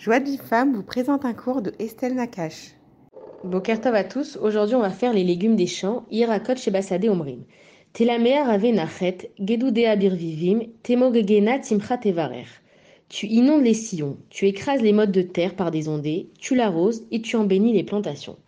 Joie de vous présente un cours de Estelle Nakache. Bokertov à tous, aujourd'hui on va faire les légumes des champs, Irakot chez Basade Omrim. Ave nachet, gedudea birvivim, temogegena timcha tevarer. Tu inondes les sillons, tu écrases les modes de terre par des ondées, tu l'arroses et tu embénis les plantations.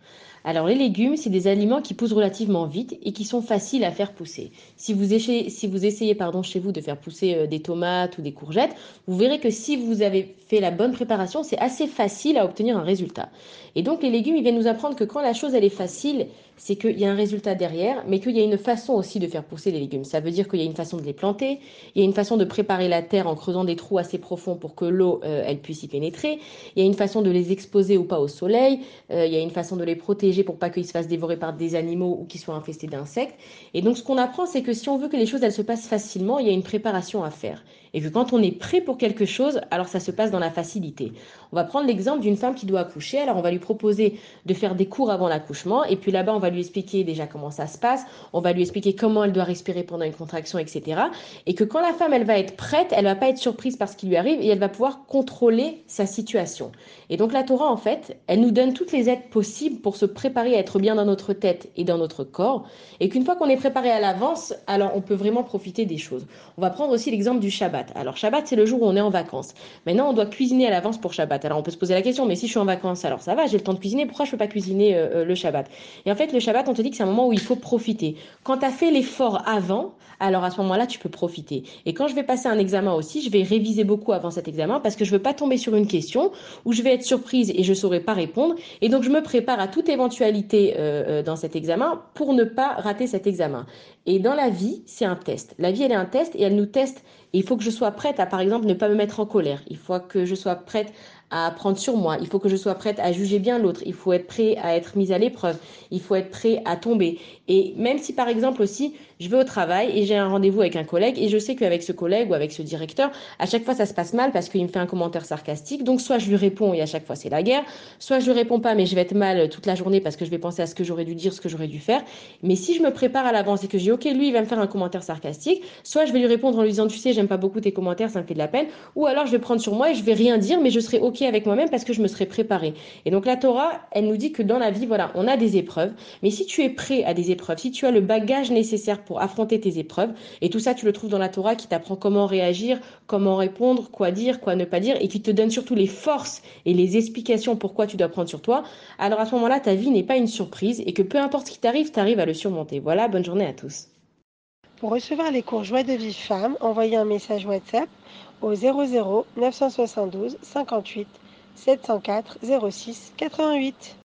Alors les légumes, c'est des aliments qui poussent relativement vite et qui sont faciles à faire pousser. Si vous essayez, pardon, chez vous de faire pousser euh, des tomates ou des courgettes, vous verrez que si vous avez fait la bonne préparation, c'est assez facile à obtenir un résultat. Et donc les légumes, ils viennent nous apprendre que quand la chose elle est facile, c'est qu'il y a un résultat derrière, mais qu'il y a une façon aussi de faire pousser les légumes. Ça veut dire qu'il y a une façon de les planter, il y a une façon de préparer la terre en creusant des trous assez profonds pour que l'eau euh, elle puisse y pénétrer, il y a une façon de les exposer ou pas au soleil, euh, il y a une façon de les protéger pour pas qu'ils se fassent dévorer par des animaux ou qu'ils soient infestés d'insectes. Et donc ce qu'on apprend, c'est que si on veut que les choses elles se passent facilement, il y a une préparation à faire. Et que quand on est prêt pour quelque chose, alors ça se passe dans la facilité. On va prendre l'exemple d'une femme qui doit accoucher, alors on va lui proposer de faire des cours avant l'accouchement, et puis là-bas on va lui expliquer déjà comment ça se passe, on va lui expliquer comment elle doit respirer pendant une contraction, etc. Et que quand la femme, elle va être prête, elle va pas être surprise par ce qui lui arrive et elle va pouvoir contrôler sa situation. Et donc la Torah, en fait, elle nous donne toutes les aides possibles pour se préparer à être bien dans notre tête et dans notre corps. Et qu'une fois qu'on est préparé à l'avance, alors on peut vraiment profiter des choses. On va prendre aussi l'exemple du Shabbat. Alors Shabbat, c'est le jour où on est en vacances. Maintenant, on doit cuisiner à l'avance pour Shabbat. Alors on peut se poser la question, mais si je suis en vacances, alors ça va, j'ai le temps de cuisiner, pourquoi je peux pas cuisiner euh, euh, le Shabbat? Et en fait, le Shabbat, on te dit que c'est un moment où il faut profiter. Quand tu as fait l'effort avant, alors à ce moment-là, tu peux profiter. Et quand je vais passer un examen aussi, je vais réviser beaucoup avant cet examen parce que je veux pas tomber sur une question où je vais être surprise et je saurais pas répondre. Et donc, je me prépare à toute éventualité euh, dans cet examen pour ne pas rater cet examen. Et dans la vie, c'est un test. La vie, elle est un test et elle nous teste. Il faut que je sois prête à, par exemple, ne pas me mettre en colère. Il faut que je sois prête à prendre sur moi. Il faut que je sois prête à juger bien l'autre. Il faut être prêt à être mise à l'épreuve. Il faut être prêt à tomber. Et même si, par exemple, aussi, je vais au travail et j'ai un rendez-vous avec un collègue et je sais qu'avec ce collègue ou avec ce directeur, à chaque fois, ça se passe mal parce qu'il me fait un commentaire sarcastique. Donc, soit je lui réponds et à chaque fois, c'est la guerre. Soit je lui réponds pas, mais je vais être mal toute la journée parce que je vais penser à ce que j'aurais dû dire, ce que j'aurais dû faire. Mais si je me prépare à l'avance et que je dis, OK, lui, il va me faire un commentaire sarcastique, soit je vais lui répondre en lui disant, tu sais, j'aime pas beaucoup tes commentaires, ça me fait de la peine. Ou alors, je vais prendre sur moi et je vais rien dire, mais je serai OK avec moi-même parce que je me serai préparé. Et donc, la Torah, elle nous dit que dans la vie, voilà, on a des épreuves. Mais si tu es prêt à des épreuves, si tu as le bagage nécessaire pour affronter tes épreuves, et tout ça, tu le trouves dans la Torah qui t'apprend comment réagir, comment répondre, quoi dire, quoi ne pas dire, et qui te donne surtout les forces et les explications pourquoi tu dois prendre sur toi, alors à ce moment-là, ta vie n'est pas une surprise et que peu importe ce qui t'arrive, tu arrives à le surmonter. Voilà, bonne journée à tous. Pour recevoir les cours Joie de vie femme, envoyez un message WhatsApp au 00 972 58 704 06 88.